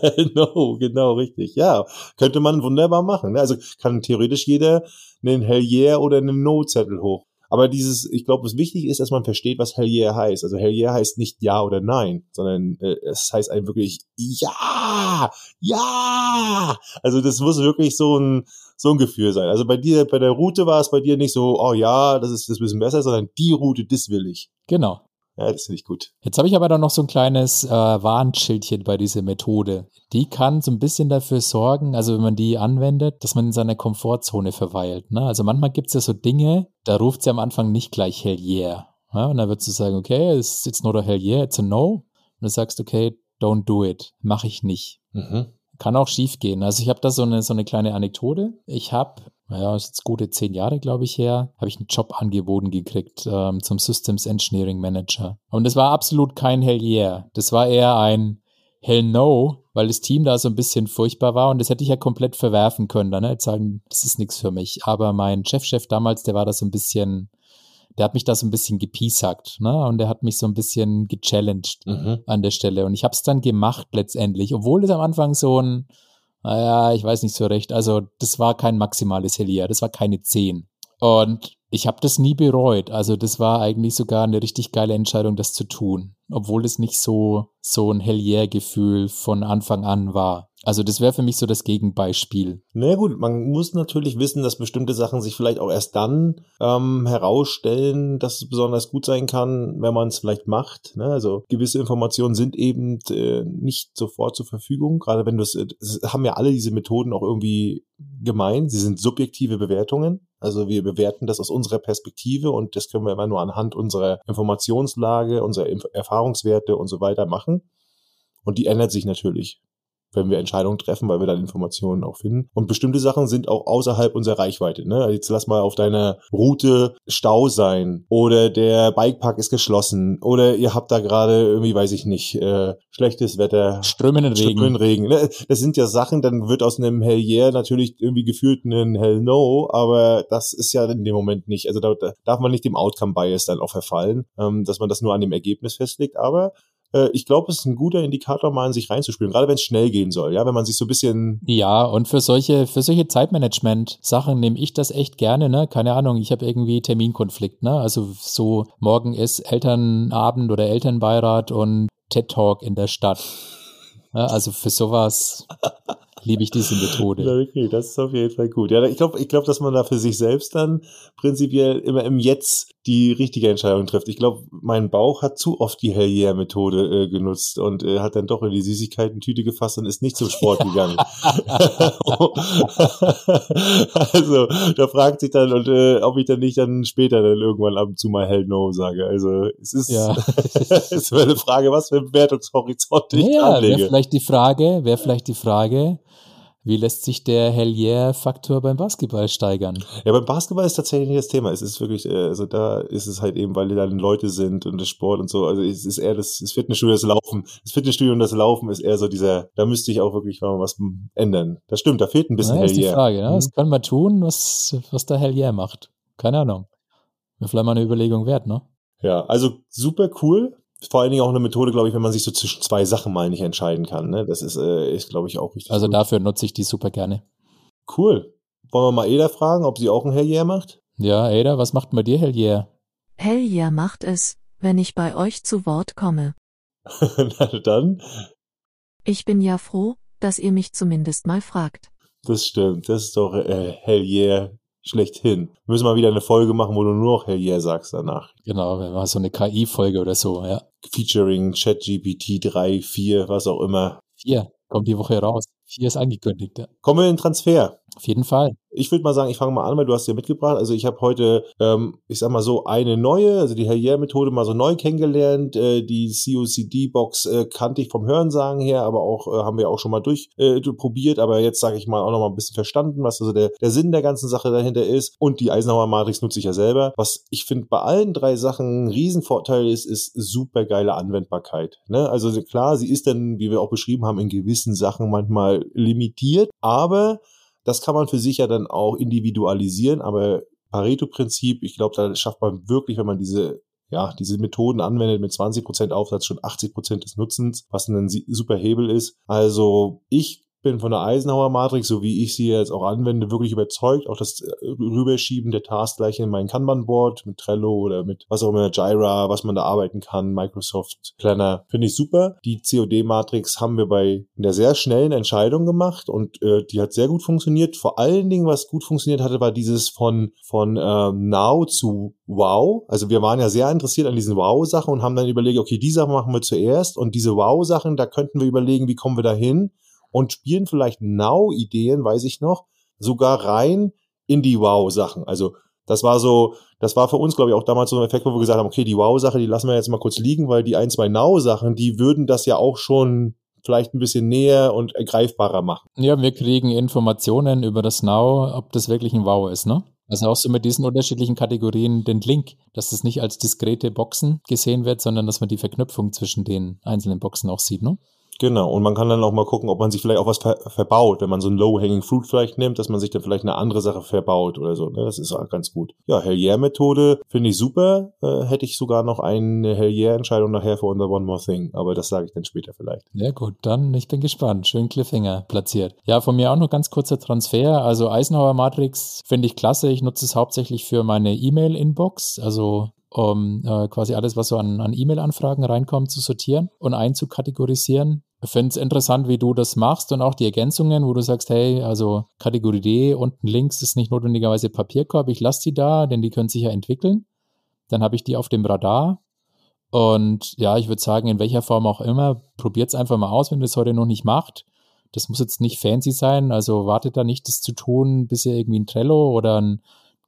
hell [laughs] no, genau, richtig. Ja, könnte man wunderbar machen. Ne? Also kann theoretisch jeder einen Hellier oder einen No-Zettel hoch aber dieses, ich glaube, was wichtig ist, dass man versteht, was Hell yeah heißt. Also Hell yeah heißt nicht Ja oder Nein, sondern äh, es heißt einem wirklich Ja, Ja. Also das muss wirklich so ein so ein Gefühl sein. Also bei dir, bei der Route war es bei dir nicht so, oh ja, das ist das ist ein bisschen besser, sondern die Route, das will ich. Genau. Ja, das finde ich gut. Jetzt habe ich aber dann noch so ein kleines äh, Warnschildchen bei dieser Methode. Die kann so ein bisschen dafür sorgen, also wenn man die anwendet, dass man in seiner Komfortzone verweilt. Ne? Also manchmal gibt es ja so Dinge, da ruft sie am Anfang nicht gleich Hell yeah. Ja? Und dann würdest du sagen, okay, it's, it's not a Hell yeah, it's a no. Und du sagst, okay, don't do it, mache ich nicht. Mhm. Kann auch schief gehen. Also ich habe da so eine, so eine kleine Anekdote. Ich habe naja, ist jetzt gute zehn Jahre, glaube ich, her, habe ich einen Job angeboten gekriegt ähm, zum Systems Engineering Manager. Und das war absolut kein Hell yeah. Das war eher ein Hell no, weil das Team da so ein bisschen furchtbar war und das hätte ich ja komplett verwerfen können. Dann ne? sagen, das ist nichts für mich. Aber mein Chefchef -Chef damals, der war da so ein bisschen, der hat mich da so ein bisschen gepiesackt, ne? Und der hat mich so ein bisschen gechallenged mhm. an der Stelle. Und ich habe es dann gemacht letztendlich, obwohl es am Anfang so ein naja, ich weiß nicht so recht. Also, das war kein maximales Helia, das war keine 10. Und ich habe das nie bereut. Also, das war eigentlich sogar eine richtig geile Entscheidung, das zu tun. Obwohl es nicht so, so ein Hellier-Gefühl von Anfang an war. Also das wäre für mich so das Gegenbeispiel. Na naja, gut, man muss natürlich wissen, dass bestimmte Sachen sich vielleicht auch erst dann ähm, herausstellen, dass es besonders gut sein kann, wenn man es vielleicht macht. Ne? Also gewisse Informationen sind eben äh, nicht sofort zur Verfügung. Gerade wenn du es, äh, haben ja alle diese Methoden auch irgendwie gemein. Sie sind subjektive Bewertungen. Also wir bewerten das aus unserer Perspektive und das können wir immer nur anhand unserer Informationslage, unserer Erfahrungswerte und so weiter machen. Und die ändert sich natürlich wenn wir Entscheidungen treffen, weil wir dann Informationen auch finden. Und bestimmte Sachen sind auch außerhalb unserer Reichweite. Ne? Jetzt lass mal auf deiner Route Stau sein oder der Bikepark ist geschlossen oder ihr habt da gerade irgendwie, weiß ich nicht, äh, schlechtes Wetter. Strömenden Regen. Strömenden Regen. Ne? Das sind ja Sachen, dann wird aus einem Hell Yeah natürlich irgendwie gefühlt ein Hell No, aber das ist ja in dem Moment nicht. Also da, da darf man nicht dem Outcome Bias dann auch verfallen, ähm, dass man das nur an dem Ergebnis festlegt. Aber ich glaube, es ist ein guter Indikator, mal in sich reinzuspielen, gerade wenn es schnell gehen soll, ja, wenn man sich so ein bisschen. Ja, und für solche, für solche Zeitmanagement-Sachen nehme ich das echt gerne, ne? Keine Ahnung, ich habe irgendwie Terminkonflikt, ne? Also so morgen ist Elternabend oder Elternbeirat und TED Talk in der Stadt. Also für sowas liebe ich diese Methode. Okay, das ist auf jeden Fall gut. Ja, ich glaube, ich glaube, dass man da für sich selbst dann prinzipiell immer im Jetzt die richtige Entscheidung trifft. Ich glaube, mein Bauch hat zu oft die Hell Yeah Methode äh, genutzt und äh, hat dann doch in die Süßigkeiten-Tüte gefasst und ist nicht zum Sport [laughs] gegangen. [laughs] also, da fragt sich dann, und, äh, ob ich dann nicht dann später dann irgendwann ab und zu mal Hell No sage. Also, es ist, Ja. [laughs] es ist eine Frage, was für ein Bewertungshorizont ich Ja, anlege. wäre vielleicht die Frage, wäre vielleicht die Frage, wie lässt sich der Hell Yeah-Faktor beim Basketball steigern? Ja, beim Basketball ist tatsächlich nicht das Thema. Es ist wirklich, äh, also da ist es halt eben, weil da dann Leute sind und das Sport und so. Also es ist eher das, das Fitnessstudio, das Laufen. Das Fitnessstudio und das Laufen ist eher so dieser, da müsste ich auch wirklich mal was ändern. Das stimmt, da fehlt ein bisschen Ja, Hell ist die. Frage. Ne? Mhm. Was können wir tun, was, was der Hell Yeah macht? Keine Ahnung. Wäre vielleicht mal eine Überlegung wert, ne? Ja, also super cool. Vor allen Dingen auch eine Methode, glaube ich, wenn man sich so zwischen zwei Sachen mal nicht entscheiden kann. Ne? Das ist, äh, ist glaube ich, auch richtig Also gut. dafür nutze ich die super gerne. Cool. Wollen wir mal Eda fragen, ob sie auch ein Hell yeah macht? Ja, Ada, was macht bei dir Hell Yeah? Hell yeah macht es, wenn ich bei euch zu Wort komme. [laughs] Na dann, Ich bin ja froh, dass ihr mich zumindest mal fragt. das stimmt. Das ist doch äh, Hell yeah schlechthin. Wir müssen mal wieder eine Folge machen, wo du nur noch Hell yeah sagst danach. Genau, wenn mal so eine KI-Folge oder so, ja. Featuring ChatGPT 3, 4, was auch immer. Vier, kommt die Woche raus. Vier ist angekündigt, ja. Kommen wir in den Transfer. Auf jeden Fall. Ich würde mal sagen, ich fange mal an, weil du hast ja mitgebracht. Also ich habe heute, ähm, ich sag mal so, eine neue, also die Hell Yeah Methode mal so neu kennengelernt. Äh, die COCD-Box äh, kannte ich vom Hörensagen her, aber auch äh, haben wir auch schon mal durch äh, probiert. Aber jetzt sage ich mal auch noch mal ein bisschen verstanden, was also der, der Sinn der ganzen Sache dahinter ist. Und die Eisenhower Matrix nutze ich ja selber. Was ich finde bei allen drei Sachen ein Riesenvorteil ist, ist super geile Anwendbarkeit. Ne? Also klar, sie ist dann, wie wir auch beschrieben haben, in gewissen Sachen manchmal limitiert, aber das kann man für sich ja dann auch individualisieren, aber Pareto-Prinzip, ich glaube, da schafft man wirklich, wenn man diese ja, diese Methoden anwendet mit 20% Aufsatz schon 80% des Nutzens, was ein super Hebel ist. Also ich bin von der Eisenhower Matrix, so wie ich sie jetzt auch anwende, wirklich überzeugt. Auch das äh, Rüberschieben der Tasks gleich in mein Kanban-Board mit Trello oder mit was auch immer, Jira, was man da arbeiten kann, Microsoft Planner, finde ich super. Die COD-Matrix haben wir bei einer sehr schnellen Entscheidung gemacht und äh, die hat sehr gut funktioniert. Vor allen Dingen, was gut funktioniert hatte, war dieses von, von ähm, Now zu Wow. Also wir waren ja sehr interessiert an diesen Wow-Sachen und haben dann überlegt, okay, die Sachen machen wir zuerst und diese Wow-Sachen, da könnten wir überlegen, wie kommen wir da hin und spielen vielleicht Now-Ideen, weiß ich noch, sogar rein in die Wow-Sachen. Also das war so, das war für uns, glaube ich, auch damals so ein Effekt, wo wir gesagt haben, okay, die Wow-Sache, die lassen wir jetzt mal kurz liegen, weil die ein, zwei Now-Sachen, die würden das ja auch schon vielleicht ein bisschen näher und greifbarer machen. Ja, wir kriegen Informationen über das Now, ob das wirklich ein Wow ist, ne? Also auch so mit diesen unterschiedlichen Kategorien den Link, dass das nicht als diskrete Boxen gesehen wird, sondern dass man die Verknüpfung zwischen den einzelnen Boxen auch sieht, ne? Genau, und man kann dann auch mal gucken, ob man sich vielleicht auch was ver verbaut, wenn man so ein Low-Hanging Fruit vielleicht nimmt, dass man sich dann vielleicht eine andere Sache verbaut oder so. Ne? Das ist auch ganz gut. Ja, Hell Yeah-Methode finde ich super. Äh, hätte ich sogar noch eine Hell Yeah-Entscheidung nachher für unser One More Thing, aber das sage ich dann später vielleicht. Ja gut, dann ich bin gespannt. Schön Cliffhanger platziert. Ja, von mir auch noch ganz kurzer Transfer. Also Eisenhower Matrix finde ich klasse. Ich nutze es hauptsächlich für meine E-Mail-Inbox, also um äh, quasi alles, was so an, an E-Mail-Anfragen reinkommt, zu sortieren und einzukategorisieren. Ich finde es interessant, wie du das machst und auch die Ergänzungen, wo du sagst, hey, also Kategorie D unten links ist nicht notwendigerweise Papierkorb, ich lasse die da, denn die können sich ja entwickeln. Dann habe ich die auf dem Radar und ja, ich würde sagen, in welcher Form auch immer, probiert es einfach mal aus, wenn ihr es heute noch nicht macht. Das muss jetzt nicht fancy sein, also wartet da nicht, das zu tun, bis ihr irgendwie ein Trello oder ein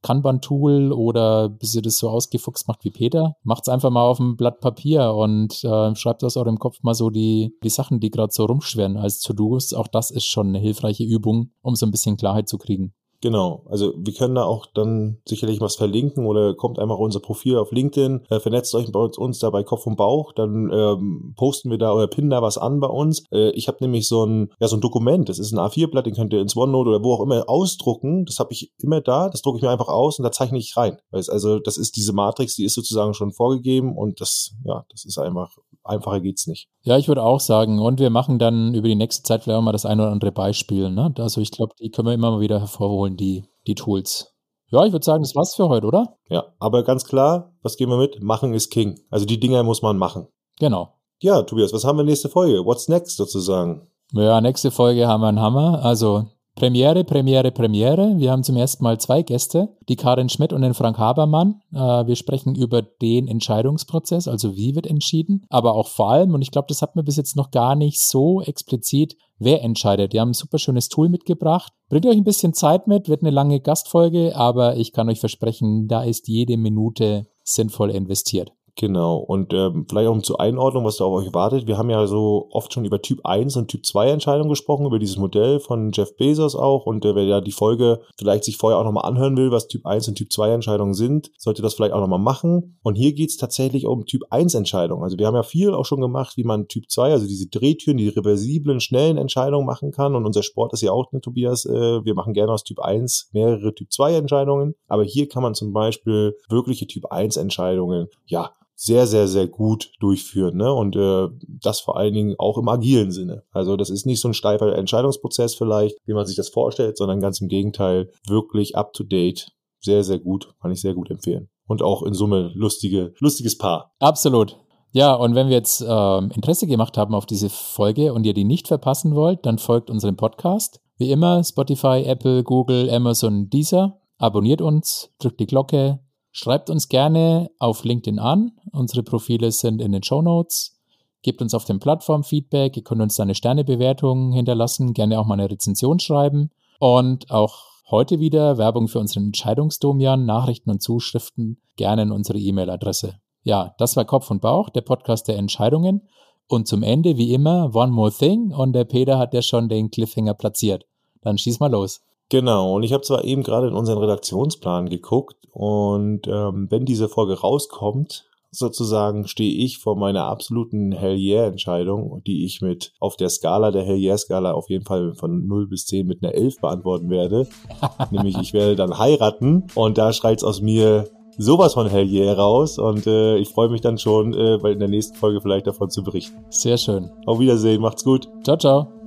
Kanban-Tool oder bis ihr das so ausgefuchst macht wie Peter, macht's einfach mal auf ein Blatt Papier und äh, schreibt aus eurem Kopf mal so die, die Sachen, die gerade so rumschweren als To-Dos. Auch das ist schon eine hilfreiche Übung, um so ein bisschen Klarheit zu kriegen. Genau, also wir können da auch dann sicherlich was verlinken oder kommt einfach unser Profil auf LinkedIn, äh, vernetzt euch bei uns da bei Kopf und Bauch, dann ähm, posten wir da oder pinnen da was an bei uns. Äh, ich habe nämlich so ein, ja, so ein Dokument, das ist ein A4-Blatt, den könnt ihr ins OneNote oder wo auch immer ausdrucken. Das habe ich immer da, das drucke ich mir einfach aus und da zeichne ich rein. Also das ist diese Matrix, die ist sozusagen schon vorgegeben und das, ja, das ist einfach einfacher geht's nicht. Ja, ich würde auch sagen, und wir machen dann über die nächste Zeit vielleicht auch mal das ein oder andere Beispiel. Ne? Also ich glaube, die können wir immer mal wieder hervorholen, die, die Tools. Ja, ich würde sagen, das war's für heute, oder? Ja, aber ganz klar, was gehen wir mit? Machen ist King. Also die Dinger muss man machen. Genau. Ja, Tobias, was haben wir nächste Folge? What's next sozusagen? Ja, nächste Folge haben wir einen Hammer. Also Premiere, Premiere, Premiere. Wir haben zum ersten Mal zwei Gäste, die Karin Schmidt und den Frank Habermann. Äh, wir sprechen über den Entscheidungsprozess, also wie wird entschieden, aber auch vor allem, und ich glaube, das hat man bis jetzt noch gar nicht so explizit, wer entscheidet. Die haben ein super schönes Tool mitgebracht. Bringt euch ein bisschen Zeit mit, wird eine lange Gastfolge, aber ich kann euch versprechen, da ist jede Minute sinnvoll investiert. Genau. Und ähm, vielleicht auch um zur Einordnung, was da auf euch wartet. Wir haben ja so oft schon über Typ 1 und Typ 2 Entscheidungen gesprochen, über dieses Modell von Jeff Bezos auch. Und äh, wer ja die Folge vielleicht sich vorher auch nochmal anhören will, was Typ 1 und Typ 2 Entscheidungen sind, sollte das vielleicht auch nochmal machen. Und hier geht's tatsächlich um Typ 1 Entscheidungen. Also wir haben ja viel auch schon gemacht, wie man Typ 2, also diese Drehtüren, die reversiblen, schnellen Entscheidungen machen kann. Und unser Sport ist ja auch, ne, Tobias, äh, wir machen gerne aus Typ 1 mehrere Typ 2 Entscheidungen. Aber hier kann man zum Beispiel wirkliche Typ 1 Entscheidungen, ja, sehr, sehr, sehr gut durchführen. Ne? Und äh, das vor allen Dingen auch im agilen Sinne. Also das ist nicht so ein steifer Entscheidungsprozess vielleicht, wie man sich das vorstellt, sondern ganz im Gegenteil, wirklich up-to-date. Sehr, sehr gut. Kann ich sehr gut empfehlen. Und auch in Summe lustige, lustiges Paar. Absolut. Ja, und wenn wir jetzt äh, Interesse gemacht haben auf diese Folge und ihr die nicht verpassen wollt, dann folgt unserem Podcast. Wie immer, Spotify, Apple, Google, Amazon, Deezer. Abonniert uns, drückt die Glocke, Schreibt uns gerne auf LinkedIn an. Unsere Profile sind in den Show Notes. Gebt uns auf den Plattformen Feedback. Ihr könnt uns da eine Sternebewertung hinterlassen, gerne auch mal eine Rezension schreiben. Und auch heute wieder Werbung für unseren Entscheidungsdomian, Nachrichten und Zuschriften gerne in unsere E-Mail-Adresse. Ja, das war Kopf und Bauch, der Podcast der Entscheidungen. Und zum Ende, wie immer, One More Thing. Und der Peter hat ja schon den Cliffhanger platziert. Dann schieß mal los. Genau, und ich habe zwar eben gerade in unseren Redaktionsplan geguckt und ähm, wenn diese Folge rauskommt, sozusagen stehe ich vor meiner absoluten Hell Yeah Entscheidung, die ich mit auf der Skala der Hell Yeah Skala auf jeden Fall von 0 bis 10 mit einer 11 beantworten werde. [laughs] Nämlich ich werde dann heiraten und da schreit's aus mir sowas von Hell Yeah raus und äh, ich freue mich dann schon, äh, in der nächsten Folge vielleicht davon zu berichten. Sehr schön. Auf Wiedersehen, macht's gut. Ciao, ciao.